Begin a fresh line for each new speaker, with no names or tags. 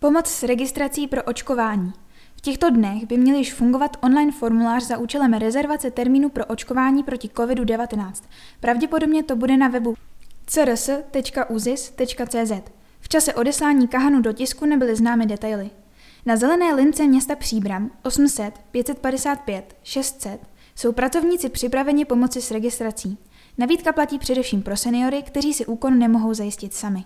Pomoc s registrací pro očkování. V těchto dnech by měl již fungovat online formulář za účelem rezervace termínu pro očkování proti COVID-19. Pravděpodobně to bude na webu crs.uzis.cz. V čase odeslání kahanu do tisku nebyly známy detaily. Na zelené lince města Příbram 800 555 600 jsou pracovníci připraveni pomoci s registrací. Navítka platí především pro seniory, kteří si úkon nemohou zajistit sami.